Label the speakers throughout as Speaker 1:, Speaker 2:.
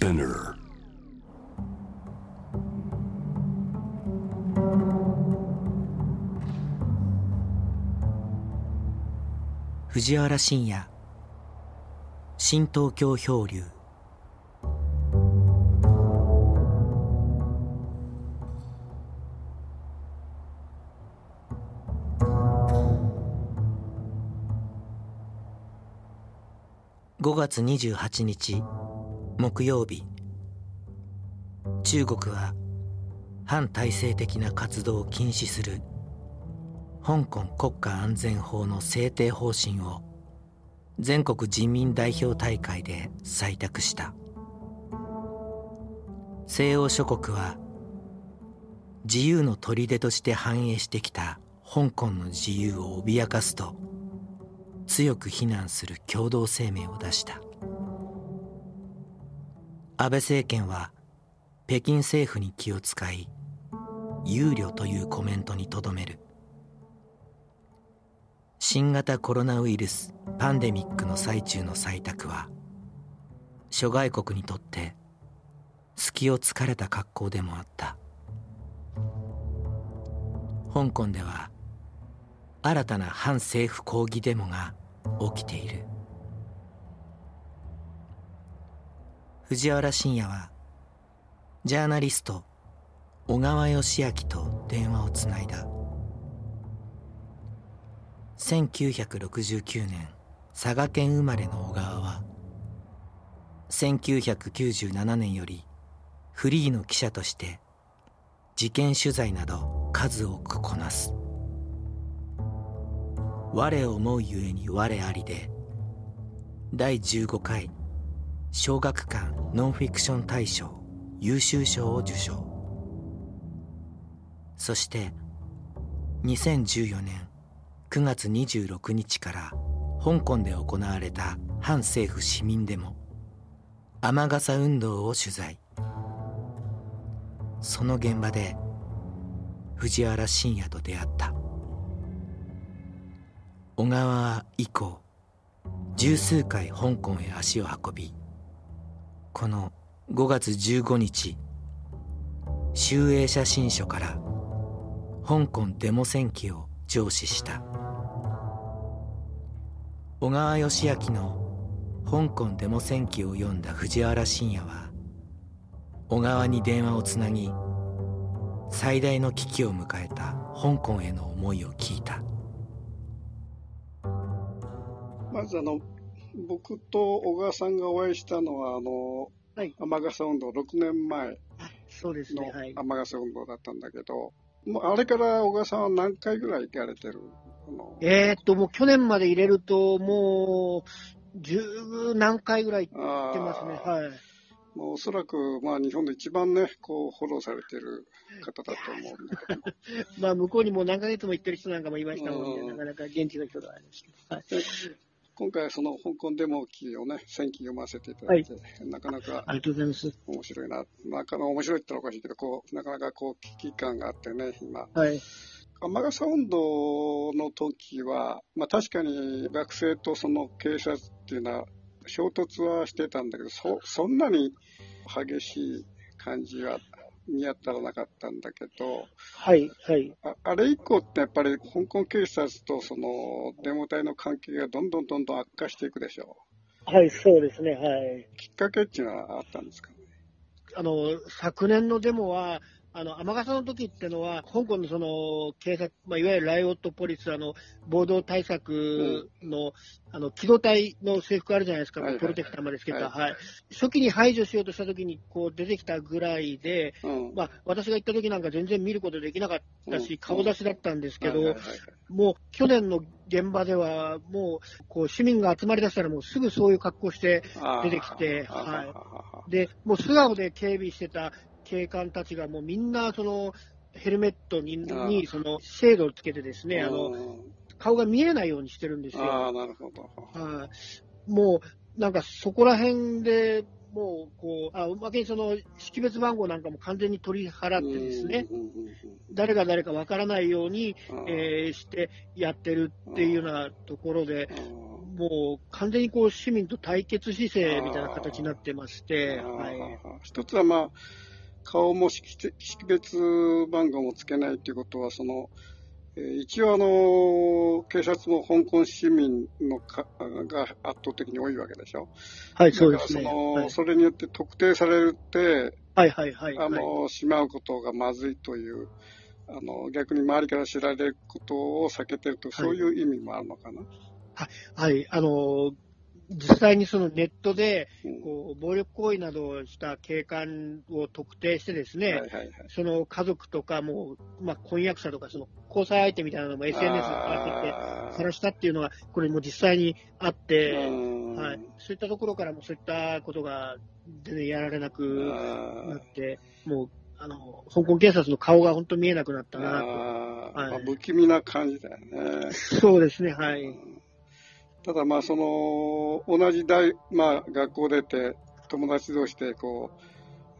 Speaker 1: Spinner.
Speaker 2: 藤原信也新東京漂流5月28日木曜日。中国は反体制的な活動を禁止する。香港国家安全法の制定方針を全国人民代表大会で採択した。西欧諸国は自由の砦として繁栄してきた香港の自由を脅かすと強く非難する共同声明を出した。安倍政権は北京政府に気を使い憂慮というコメントにとどめる。新型コロナウイルスパンデミックの最中の採択は諸外国にとって隙を突かれた格好でもあった。香港では新たな反政府抗議デモが起きている。藤原信也はジャーナリスト小川義明と電話をつないだ。1969年佐賀県生まれの小川は1997年よりフリーの記者として事件取材など数多くこなす「我を思うゆえに我あり」で第15回小学館ノンフィクション大賞優秀賞を受賞。そして2014年9月26日から香港で行われた反政府市民デモ。雨傘運動を取材。その現場で藤原信也と出会った。小川は以降十数回香港へ足を運びこの5月15日集英写真書から香港デモ戦記を上司した。小川義明の香港デモ戦記を読んだ藤原信也は小川に電話をつなぎ最大の危機を迎えた香港への思いを聞いた。
Speaker 3: まずあの僕と小川さんがお会いしたのはあの、
Speaker 4: はい
Speaker 3: 雨傘運動6年前の
Speaker 4: ね、はい。
Speaker 3: 雨傘運動だったんだけど、もうあれから小川さんは何回ぐらい行かれてる
Speaker 4: えーっと、もう去年まで入れると、もう、十何回ぐらい行
Speaker 3: あ
Speaker 4: ってますね。
Speaker 3: ー
Speaker 4: はい。
Speaker 3: もうおそらく、まあ、日本で一番ね、こう、フォローされてる方だと思うんだけど、
Speaker 4: まあ、向こうにもう何ヶ月も行ってる人なんかもいましたもんで、
Speaker 3: うん
Speaker 4: なかなか現地の人があれですけど。はい。
Speaker 3: 今回、その香港デモ記をね、選記読ませていただいて、なかなか
Speaker 4: ありがとうございます。
Speaker 3: 面白いな、なかなか面白いって言ったらおかしいけど、こう、なかなかこう、危機感があってね、今。
Speaker 4: はい。
Speaker 3: 雨傘運動の時は、まあ確かに学生とその警察っていうのは衝突はしてたんだけど、そ、そんなに激しい感じは見当たらなかったんだけど、
Speaker 4: はい。はい。
Speaker 3: ああれ以降ってやっぱり香港警察とそのデモ隊の関係がどんどんどんどん悪化していくでしょ
Speaker 4: はい、そうですね。はい。
Speaker 3: う。きっかけっていうのはあったんですかね？
Speaker 4: あの、昨年のデモは、あの、雨傘の時ってのは、香港のその、警察、まあ、いわゆるライオットポリス、あの、暴動対策の、あの、機動隊の制服あるじゃないですか、
Speaker 3: はいはい
Speaker 4: プロテクターまでつけた、
Speaker 3: は
Speaker 4: はい。初期に排除しようとした時に、こう、出てきたぐらいで、
Speaker 3: うん。
Speaker 4: まあ、私が行った時なんか全然見ることできなかったし、
Speaker 3: うん。
Speaker 4: 顔出しだったんですけど、もう去年の現場では、もうこう市民が集まりだしたら、もうすぐそういう格好して、出てきてはい。でもう素顔で警備してた警官たちが、もうみんなそのヘルメットににそのシェードをつけて、ですねあの
Speaker 3: うん
Speaker 4: 顔が見えないようにしてるんですよ。
Speaker 3: ああ、なるほど。
Speaker 4: はい。もうなんかそこら辺でもうこう、あおまけにその識別番号なんかも完全に取り払ってですね、誰が誰かわからないように、
Speaker 3: うん
Speaker 4: えーしてやってるっていうようなところで、
Speaker 3: うん
Speaker 4: もう完全にこう市民と対決姿勢みたいな形になってまして、はい、
Speaker 3: 一つは、まあ、顔も識別番号もつけないということは、その一応あの、警察も香港市民のかが圧倒的に多いわけでしょ。
Speaker 4: はい、そうです
Speaker 3: ね。その、はい、それによって特定されるって、
Speaker 4: はいはいはい、
Speaker 3: あの、しまうことがまずいという、あの、逆に周りから知られることを避けてると、そういう意味もあるのかな。
Speaker 4: はい、はい、あの、実際にそのネットでこう暴力行為などをした警官を特定してですね、その家族とかもまあ、婚約者とかその交際相手みたいなのも SNS でさらしたっていうのは、これも実際にあって、はい、そういったところからもそういったことが全然やられなくなって、もうあの香港警察の顔が本当見えなくなったなと。
Speaker 3: はい、不気味な感じだよね。
Speaker 4: そうですね、はい。
Speaker 3: ただまあその同じ大、まあ、学校出て友達同士でこ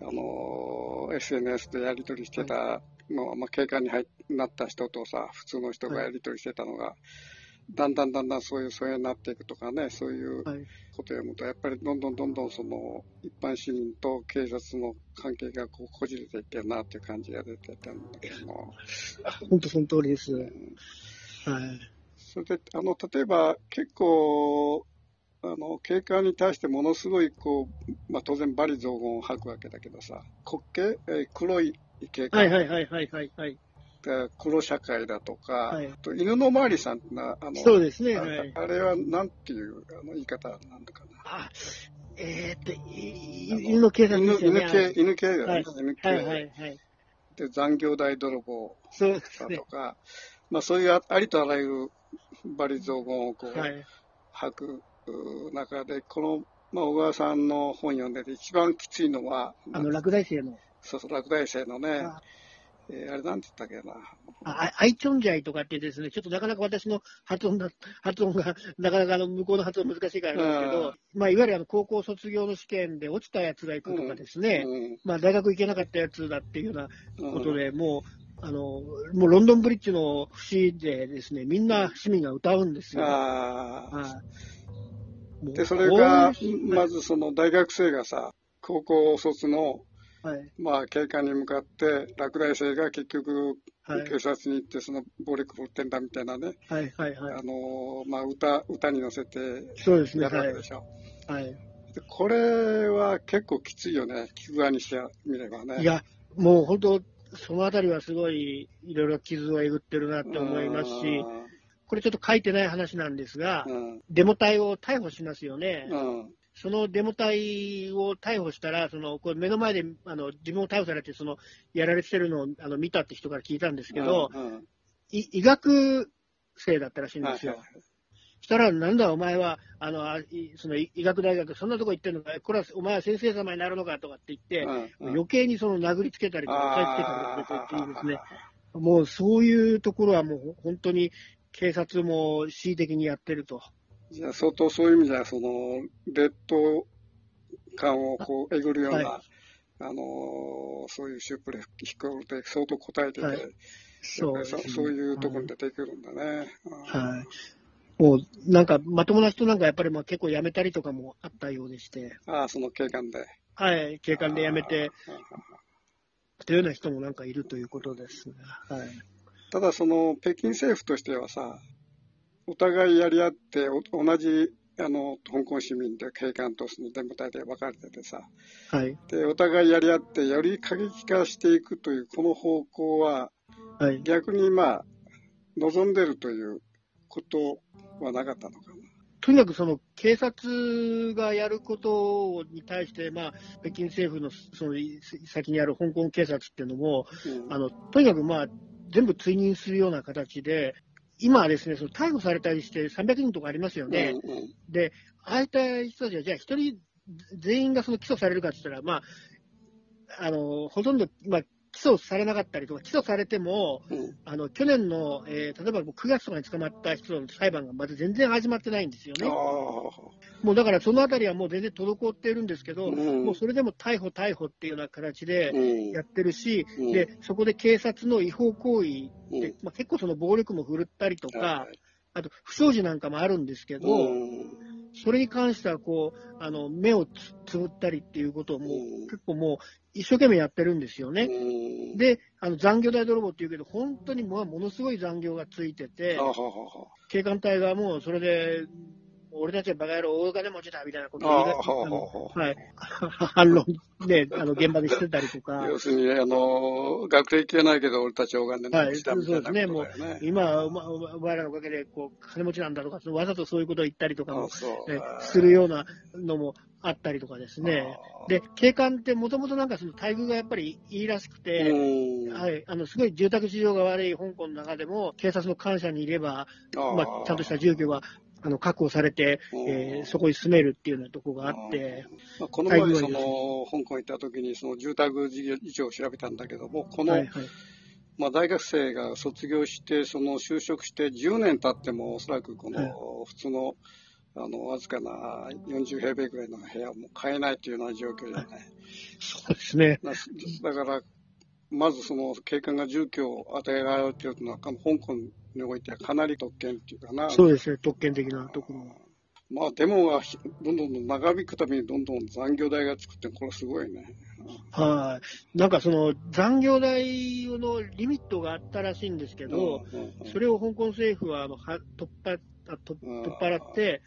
Speaker 3: うあの SNS でやり取りしてたの、まあ、警官に入なった人とさ普通の人がやり取りしてたのが、はい、だんだんだんだんそういう疎遠になっていくとかねそういうことを読むとやっぱりどんどんどんどんその一般市民と警察の関係がこうこじれていってるなっていう感じが出てたんだけども
Speaker 4: 本当その通りです、うん、はい
Speaker 3: それで、あの、例えば結構、あの、警官に対してものすごい、こう、まあ当然バリ雑言を吐くわけだけどさ、滑稽、えー、黒い警官。
Speaker 4: はいはいはいはいはいはい。
Speaker 3: 黒社会だとか、はい、と犬の周りさんな、
Speaker 4: あの、そうですね。
Speaker 3: あはい、あれはなんていうあの言い方なんだかな。
Speaker 4: あ、えー、っと、犬の警察ですよね。犬
Speaker 3: 系、犬系だよね。
Speaker 4: はい、犬系。はいはいはい。
Speaker 3: で、残業代泥棒だとか、まあそういうありとあらゆるバリ雑言をこう、はい、吐く中で、この、まあ、小川さんの本読んでて一番きついのは、
Speaker 4: あの、落第生の。
Speaker 3: そうそう、落第生のね、えー、あれなんて言ったっけな。
Speaker 4: あ、アイチョンジャイとかってですね、ちょっとなかなか私の発音だ、発音が、なかなかあの向こうの発音難しいからなんですけど、まあ、いわゆるあの高校卒業の試験で落ちたやつが行くとかですね、うん。うん、まあ、大学行けなかったやつだっていうようなことで、うん、もう、あの、もうロンドンブリッジの節でですね、みんな市民が歌うんですよ。あ
Speaker 3: で、それが、まずその大学生がさ、高校卒の、はい、まあ、警官に向かって、落第生が結局、警察に行って、その暴力振ってんだみたいなね、
Speaker 4: はいはいはい、
Speaker 3: あのまあ歌、歌に乗せてやるわけでしょ。
Speaker 4: はい、はい、
Speaker 3: これは結構きついよね、聞く側にしてみればね。
Speaker 4: いや、もう本当、そのあたりはすごいいろいろ傷をえぐってるなって思いますし、これちょっと書いてない話なんですが、デモ隊を逮捕しますよね。そのデモ隊を逮捕したら、そのこれ目の前であの自分を逮捕されてその、やられてるのをあの見たって人から聞いたんですけど、医学生だったらしいんですよ。したら、なんだお前は、あの、その医学大学、そんなとこ行ってんのか、これはお前は先生様になるのかとかって言って、うんうん、余計にその殴りつけたりとか、押さえつけたりとかって言ってですね、もうそういうところはもう本当に警察も恣意的にやってると。
Speaker 3: じゃあ相当そういう意味じゃ、その、劣等感をこう、えぐるような、はい、あのそういうシュープレヒコールで相当答えてて、はい、そうそういうところに出てくるんだね。
Speaker 4: はいもうなんか、まともな人なんかやっぱりまあ結構辞めたりとかもあったようでして。
Speaker 3: ああ、その警官で。
Speaker 4: はい、警官で辞めて、というような人もなんかいるということですが、はい。
Speaker 3: ただ、その北京政府としてはさ、お互いやり合って、同じあの香港市民で警官とそのデモ隊で分かれててさ、
Speaker 4: はい、
Speaker 3: でお互いやり合って、より過激化していくという、この方向は、はい、逆にまあ、望んでるということはなかったのかな。
Speaker 4: とにかくその警察がやることに対して、まあ、北京政府のその先にある香港警察っていうのも、うん、あのとにかくまあ全部追認するような形で、今はですね、その逮捕されたりして300人とかありますよね。うんうん、で、ああいった人たちは、じゃあ1人全員がその起訴されるかって言ったら、まあ、あのほとんど、まあ、起訴されなかったりとか、起訴されても、うん、あの去年の、えー、例えば9月とかに捕まった人の裁判がまだ全然始まってないんですよね。もうだからそのあたりはもう全然滞っているんですけど、うん、もうそれでも逮捕、逮捕っていうような形でやってるし、うん、でそこで警察の違法行為で、まあ、結構その暴力も振るったりとか、あと不祥事なんかもあるんですけど、それに関してはこう、あの、目をつぶったりっていうことをもう、結構もう、一生懸命やってるんですよね。で、あの、残業代泥棒っていうけど、本当にものすごい残業がついてて、警官隊がもうそれで、俺たちはバカ野郎、大金持ちだみたいなことを言い出はい、反論で、あの、現場でしてたりとか。
Speaker 3: 要するに、あの、学歴はないけど、俺たち大金持ちだみたいな、ね、はい、そうですね。もう、
Speaker 4: 今、お前らのおかげで、こう、金持ちなんだとか、わざとそういうことを言ったりとかも、ね、するようなのもあったりとかですね。で、警官ってもともとなんかその待遇がやっぱりいいらしくて、はい、あの、すごい住宅事情が悪い香港の中でも、警察の感謝にいれば、まあ、ちゃんとした住居があの確保されて、えー、そこに住めるっていうようなところがあって、
Speaker 3: まあ、この前その、香港行った時にその住宅事情を調べたんだけども、この、はい。はい、まあ、大学生が卒業して、その就職して10年経っても、おそらくこの普通の、あの、わずかな40平米ぐらいの部屋も買えないというような状況じゃない。
Speaker 4: そうですね。
Speaker 3: だから、まずその警官が住居を与えられるというのは、香港においてはかなり特権っていうかな。
Speaker 4: そうですね、特権的なところ。
Speaker 3: まあ、デモがどんどん長引くためにどんどん残業代がつくって、これすごいね。
Speaker 4: はい、なんかその残業代のリミットがあったらしいんですけど、それを香港政府は突破取っ払って、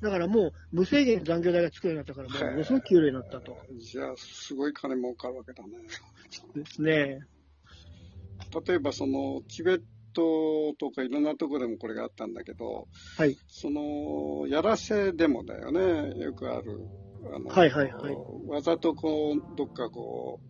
Speaker 4: だからもう無制限残業代がつくようになったから、ものすごい給料になったと。
Speaker 3: じゃあ、すごい金儲かるわけだね。
Speaker 4: そうですね。
Speaker 3: 例えば、その、チベットとかいろんなところでもこれがあったんだけど、
Speaker 4: はい。
Speaker 3: その、やらせデモだよね。よくある。
Speaker 4: あのはいはいはい。
Speaker 3: わざとこう、どっかこ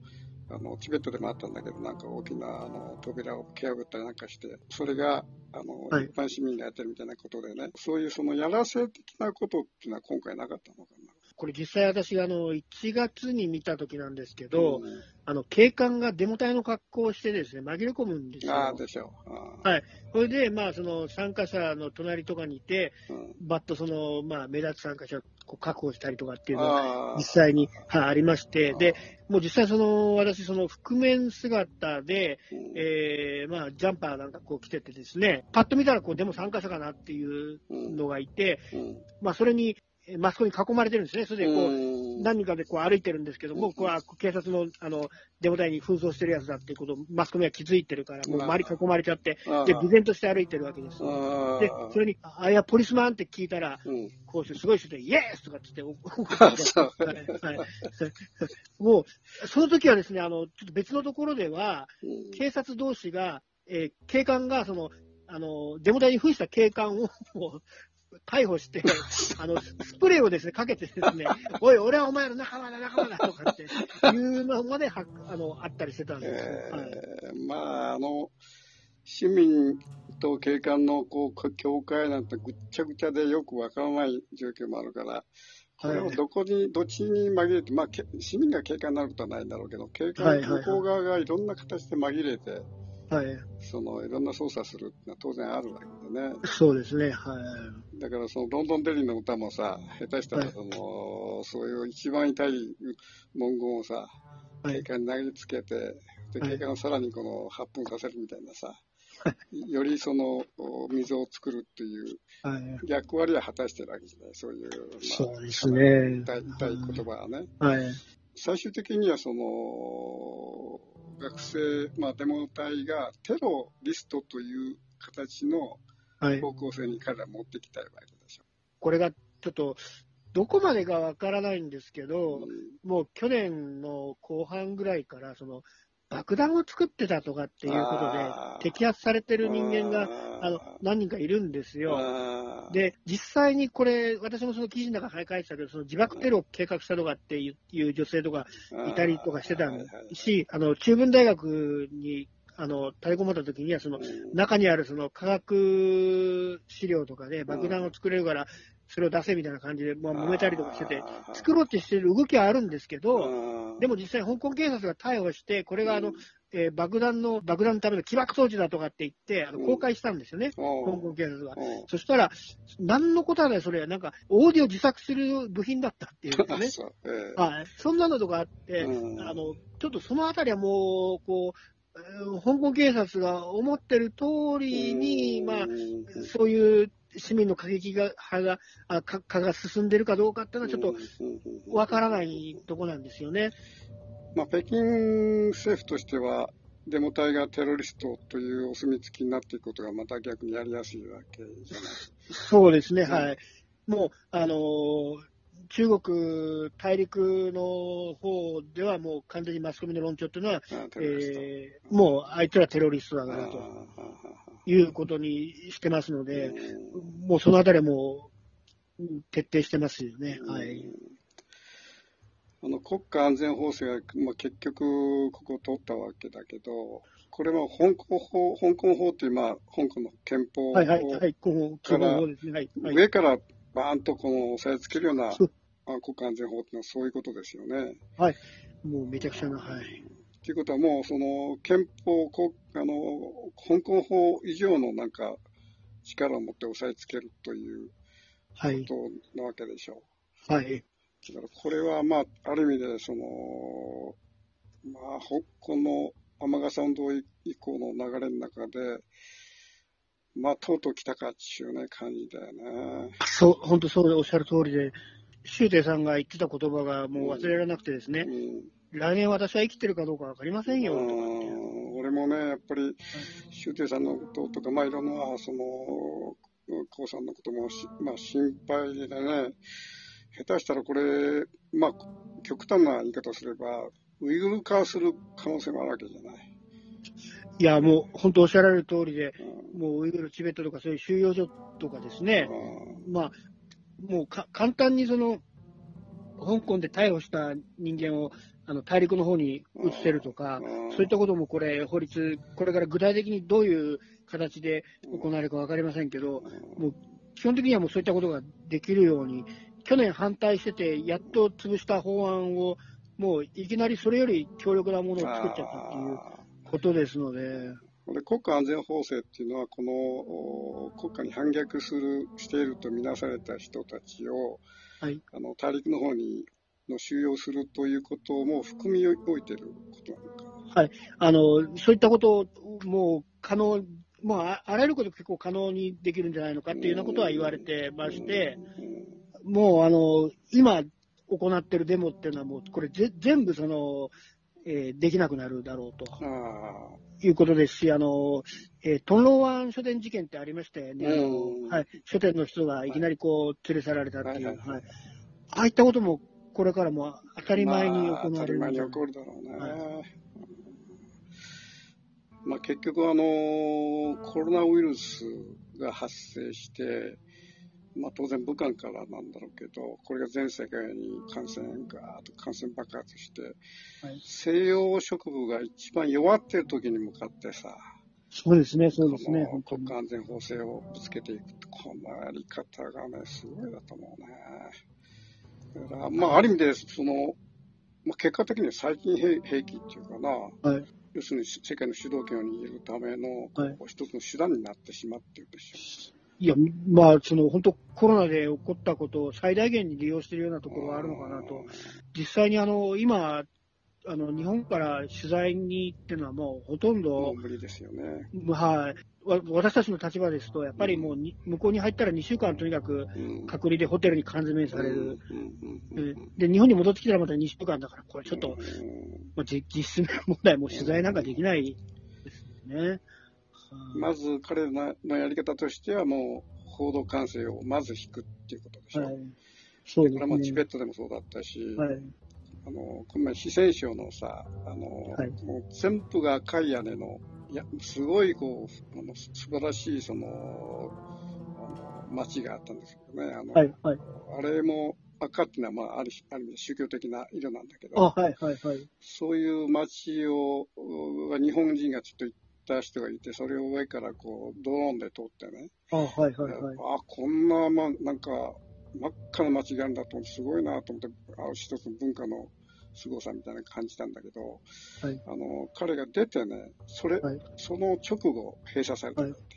Speaker 3: う、あの、チベットでもあったんだけど、なんか大きな、あの、扉を蹴破ったりなんかして、それが、あの、はい、一般市民がやってるみたいなことでね、そういうそのやらせ的なことっていうのは今回なかったのかな。
Speaker 4: これ実際私があの1月に見た時なんですけど、うん、あの警官がデモ隊の格好をしてですね紛れ込むんですよ。
Speaker 3: あでしょ
Speaker 4: う。はい。それで、まあ、その参加者の隣とかにいて、うん、バッとその、まあ、目立つ参加者を確保したりとかっていうのが実際に、はい、ありまして、で、もう実際その、私、その覆面姿で、うん、えー、まあ、ジャンパーなんかこう着ててですね、パッと見たらこう、デモ参加者かなっていうのがいて、まあ、それに、マスコに囲まれてるんですね。それでこう、何人かでこう歩いてるんですけども、これは警察の、あの、デモ隊に紛争してるやつだっていうことをマスコミは気づいてるから、もう周り囲まれちゃって、で、偽然として歩いてるわけです。で、それに、あ、いや、ポリスマンって聞いたら、こうしてすごい人で、イエース!とかって言って、はい、もう、その時はですね、あの、ちょっと別のところでは、警察同士が、えー、警官が、その、あの、デモ隊に扮した警官を逮捕して、あの、スプレーをですね、かけてですね、おい、俺はお前の仲間だ、仲間だとかっていうのまではあのあったりしてたんですよ。えー、はい、
Speaker 3: まあ、あの、市民と警官のこう境界なんてぐっちゃぐちゃでよくわからない状況もあるから、これをどこに、どっちに紛れて、まあ、市民が警官になることはないんだろうけど、警官の向こう側がいろんな形で紛れて、
Speaker 4: はい、
Speaker 3: そのいろんな操作するってのは当然あるわけでね。
Speaker 4: そうですね、はい。
Speaker 3: だからそのロンドンデリーの歌もさ、下手したらその、はい、そういう一番痛い文言をさ、警官に投げつけて、で警官をさらにこの発奮させるみたいなさ、よりその溝を作るっていう役割は果たしてるわけじゃない、そういう、まあ、
Speaker 4: そうですね。
Speaker 3: 痛い痛い言葉はね。
Speaker 4: はい。
Speaker 3: 最終的にはその、学生、まあ、デモ隊がテロリストという形の方向性に彼ら持ってきたいわけでしょ。
Speaker 4: これがちょっと、どこまでかわからないんですけど、うん、もう去年の後半ぐらいから、その爆弾を作ってたとかっていうことで、摘発されてる人間があの何人かいるんですよ。で、実際にこれ、私もその記事の中に書いてたけど、その自爆テロを計画したとかっていう女性とかいたりとかしてたし、あの中文大学にあの、垂れ込まった時には、その、中にあるその科学資料とかで爆弾を作れるから、それを出せみたいな感じで、まあ、揉めたりとかしてて、作ろうってしてる動きはあるんですけど、でも実際香港警察が逮捕して、これがあの、えー、爆弾の、爆弾のための起爆装置だとかって言って、あの公開したんですよね、香港警察が。そしたら、何のことはない、それは。なんか、オーディオ自作する部品だったっていうんですね。はい。そんなのとかあって、あの、ちょっとそのあたりはもう、こう、香港警察が思ってる通りに、まあ、そういう市民の過激が派があか化が進んでるかどうかっていうのは、ちょっとわからないとこなんですよね。
Speaker 3: まあ、北京政府としては、デモ隊がテロリストというお墨付きになっていくことがまた逆にやりやすいわけじゃない
Speaker 4: そうですね、はい。もう、あのー、中国大陸の方ではもう完全にマスコミの論調というのは、えー、もうあいつらテロリストだからということにしてますので、もうそのあたりも徹底してますよね。はい。
Speaker 3: あの国家安全法制が、まあ、結局、ここを取ったわけだけど、これは香港法香港法という、まあ、香港の憲法から、上からバーンとこの押さえつけるような国家安全法っていうのはそういうことですよね。
Speaker 4: はい。もうめちゃくちゃな、はい。
Speaker 3: ということはもう、その憲法、あの、香港法以上のなんか力を持って押さえつけるということなわけでしょ
Speaker 4: う。はい。
Speaker 3: だからこれはまあ、ある意味で、その、まあ、この雨傘運動以降の流れの中で、まあ、とうとう来たかっていうね、感じだよね。
Speaker 4: そう、本当そうでおっしゃる通りで、周庭さんが言ってた言葉がもう忘れられなくてですね、うん、来年私は生きてるかどうかわかりませんよ、
Speaker 3: 俺もね、やっぱり、周庭さんのこととか、まあ、いろんな、その、高さんのこともまあ、心配でね、下手したらこれ、まあ、極端な言い方をすれば、ウイグル化する可能性もあるわけじゃない。
Speaker 4: いや、もう本当おっしゃられる通りで、うん、もうウイグル、チベットとかそういう収容所とかですね、うん、まあ、もう簡単にその、香港で逮捕した人間をあの大陸の方に移せるとか、うん、そういったこともこれ、法律、これから具体的にどういう形で行われるか分かりませんけど、もう基本的にはもうそういったことができるように、去年反対してて、やっと潰した法案を、もういきなりそれより強力なものを作っちゃったっていうことですので。
Speaker 3: で国家安全法制っていうのは、この国家に反逆するしているとみなされた人たちを、はい、あの大陸の方にの収容するということも含み置いていることなの
Speaker 4: か。はい、あのそういったことをもう可能、もうあらゆること結構可能にできるんじゃないのかっていうようなことは言われてまして、もうあの今行ってるデモっていうのは、もうこれぜ全部その、えー、できなくなるだろうと。いうことですし、あのえー、トンローワン書店事件ってありましたよね、はい、書店の人がいきなりこう連れ去られたっていう、はい。ああいったこともこれからも当たり前に行われる、まあ、当たり
Speaker 3: 前に起こるだろうね。はいまあ、結局、あのコロナウイルスが発生して、まあ、当然武漢からなんだろうけど、これが全世界に感染が感染爆発して、はい、西洋植物が一番弱ってる時に向かってさ、
Speaker 4: そうですね、そうですね。
Speaker 3: 国家安全法制をぶつけていくこのやり方がね、すごいだと思うね。だから、まあ、ある意味で、その、まあ、結果的には最近兵兵器っていうかな、はい、要するに世界の主導権を握るための、はい、一つの手段になってしまっているでしょう。
Speaker 4: いや、まあ、その本当、コロナで起こったことを最大限に利用しているようなところがあるのかなと、実際にあの今、あの日本から取材にってのはもうほとんど、
Speaker 3: 無理ですよね。
Speaker 4: はい。私たちの立場ですと、やっぱりもうに、向こうに入ったら2週間とにかく隔離でホテルに缶詰される、で、日本に戻ってきたらまた2週間だから、これちょっと、まあ、実質問題、もう取材なんかできないですね。
Speaker 3: まず彼のやり方としてはもう報道管制をまず引くっていうことでしょ。はい、そうですね。これもチベットでもそうだったし、はい、あの、この前四川省のさ、あの、はい、もう全部が赤い屋根の、いや、すごいこう、あの素晴らしいその、あの街があったんですけどね。あの、はいはい、あれも赤っていうのは、まあ、あるある意味で宗教的な色なんだけど、
Speaker 4: はいはいはい、
Speaker 3: そういう街を、日本人がちょっと行った人がいて、それを上からこう、ドローンで撮ってね。
Speaker 4: あ、はいはいはい。
Speaker 3: あ、こんな、ま、なんか、真っ赤な街があるんだと思って、すごいなと思って、あ一つの文化の凄さみたいな感じたんだけど、はい、あの、彼が出てね、それ、はい、その直後、閉鎖されたんだって。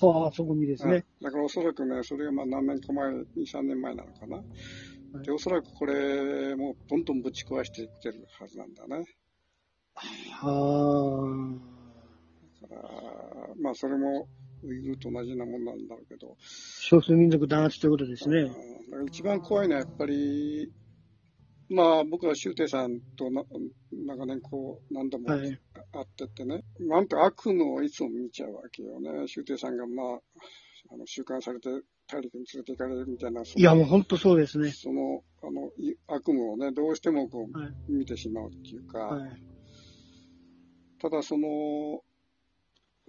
Speaker 4: はあ、そこ見ですね。
Speaker 3: だからおそらくね、それがまあ何年か前、2、3年前なのかな。で、おそらくこれ、もうどんどんぶち壊していってるはずなんだね。
Speaker 4: はあ。
Speaker 3: まあ、それもウイグルと同じようなもんなんだろうけど。
Speaker 4: 少数民族弾圧ということですね。
Speaker 3: 一番怖いのはやっぱり、まあ僕は周庭さんとな長年こう何度も会っててね、はい、なんと悪夢をいつも見ちゃうわけよね。周庭さんがまあ、あの収監されて大陸に連れて行かれるみたいな。
Speaker 4: いやもう本当そうですね。
Speaker 3: その、あの、悪夢をね、どうしてもこう、はい、見てしまうっていうか、はい、ただその、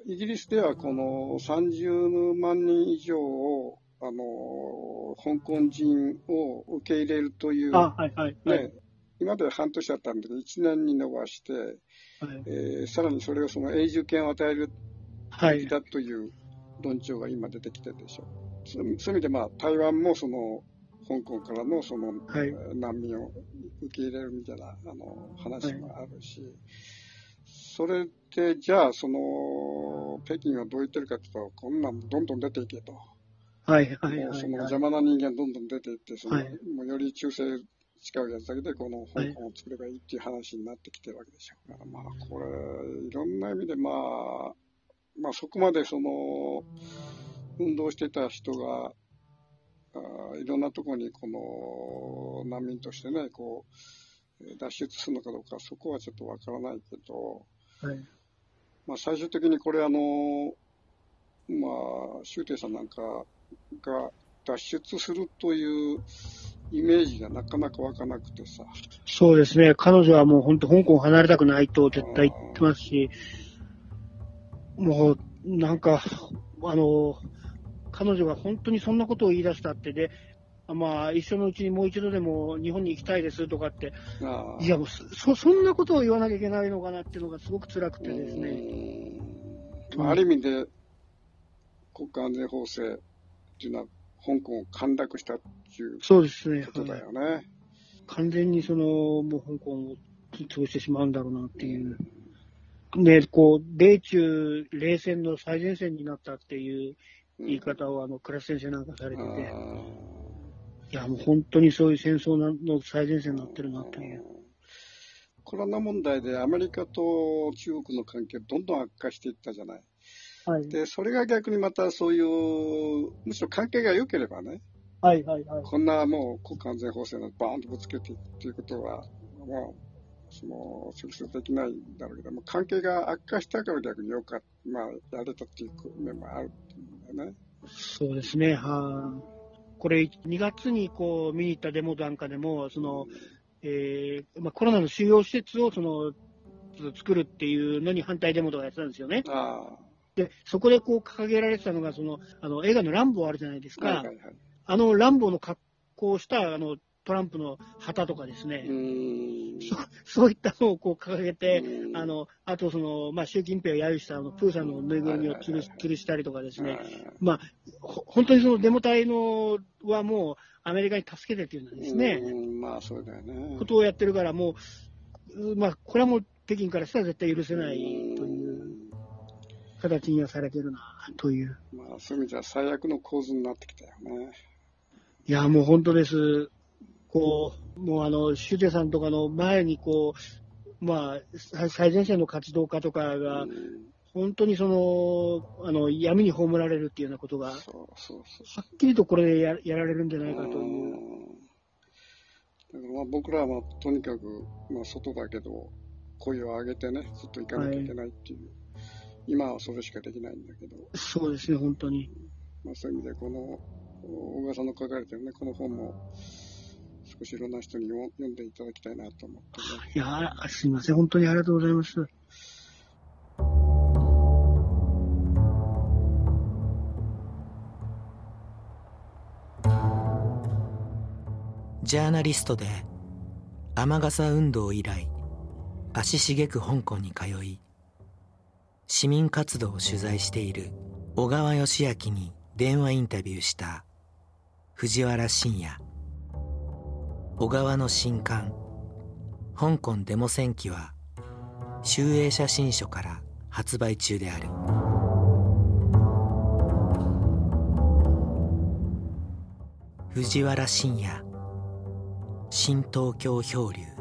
Speaker 3: イギリスではこの30万人以上を、あの、香港人を受け入れるという、
Speaker 4: はいはいはい、
Speaker 3: 今まで半年だったんだけど、1年に伸ばして、はいえー、さらにそれをその永住権を与えるべきだという論調が今出てきてるでしょう。そういう意味で、まあ、台湾もその、香港からのその、はい、難民を受け入れるみたいなあの話もあるし、はいそれで、じゃあ、その、北京はどう言ってるかというと、こんなんどんどん出ていけと。
Speaker 4: はいはい
Speaker 3: はい、その邪魔な人間どんどん出ていって、その、はい、もうより忠誠近いやつだけで、この香港を作ればいいっていう話になってきてるわけでしょ。だからまあ、これ、いろんな意味で、まあ、まあそこまでその、運動してた人が、あいろんなところにこの難民としてね、こう、脱出するのかどうか、そこはちょっとわからないけど、はい、まあ、最終的にこれあの、まあ、周庭さんなんかが脱出するというイメージがなかなか湧かなくてさ。
Speaker 4: そうですね。彼女はもう本当香港離れたくないと絶対言ってますし、もうなんか、あの、彼女が本当にそんなことを言い出したってで、まあ、一緒のうちにもう一度でも日本に行きたいですとかって、いやもうそ、そんなことを言わなきゃいけないのかなっていうのがすごく辛くてですね。
Speaker 3: まあ、ある意味で、国家安全法制っていうのは、香港を陥落したっていう
Speaker 4: そうですね。
Speaker 3: ことだよね。
Speaker 4: 完全にその、もう香港を潰してしまうんだろうなっていう。ね、こう、米中冷戦の最前線になったっていう言い方を、あの、倉先生なんかされてて。いや、もう本当にそういう戦争の最前線になってるなという。
Speaker 3: コロナ問題でアメリカと中国の関係どんどん悪化していったじゃない。はい、で、それが逆にまたそういう、むしろ関係が良ければね、
Speaker 4: はいはいはい、
Speaker 3: こんなもう国家安全法制のバーンとぶつけていくっていうことは、もう、その、直接できないんだろうけども、関係が悪化したから逆によかった、まあ、やれたっていう面もあるっていうんだよね。
Speaker 4: そうですね、はあ。これ、2月にこう見に行ったデモなんかでも、その、えーまあ、コロナの収容施設をその作るっていうのに反対デモとかやってたんですよね。で、そこでこう掲げられてたのが、その、あの、映画のランボーあるじゃないですか。はいはいはい、あの、ランボーの格好をした、あの、トランプの旗とかですね、そそういったのをこう掲げて、あのあとその、まあ、習近平を揶揄したあのプーさんのぬいぐるみを吊る吊るしたりとかですね、まあ、本当にそのデモ隊のはもうアメリカに助けてっていうんですね、
Speaker 3: まあそうだよね。
Speaker 4: ことをやってるから、もう、まあ、これはもう北京からしたら絶対許せないという形にはされてるなという。
Speaker 3: まあ、そういう意味では最悪の構図になってきたよね。
Speaker 4: いや、もう本当です。こう、もうあの、シュテさんとかの前にこう、まあ、最前線の活動家とかが、本当にその、あの、闇に葬られるっていうようなことが、はっきりとこれでややられるんじゃないかという。
Speaker 3: だからまあ僕らはとにかく、まあ外だけど、声を上げてね、ずっと行かなきゃいけないっていう、はい、今はそれしかできないんだけど。
Speaker 4: そうですね、本当に。
Speaker 3: まあそういう意味で、この、小川さんの書かれてるね、この本も、少しいろんな人に読んでいただきたいなと思って、ね、
Speaker 4: いやすみません。本当にありがとうございます。
Speaker 2: ジャーナリストで雨傘運動以来足しげく香港に通い市民活動を取材している小川義明に電話インタビューした藤原信也。小川の新刊「香港デモ戦記」は集英写真書から発売中である。藤原信也新東京漂流。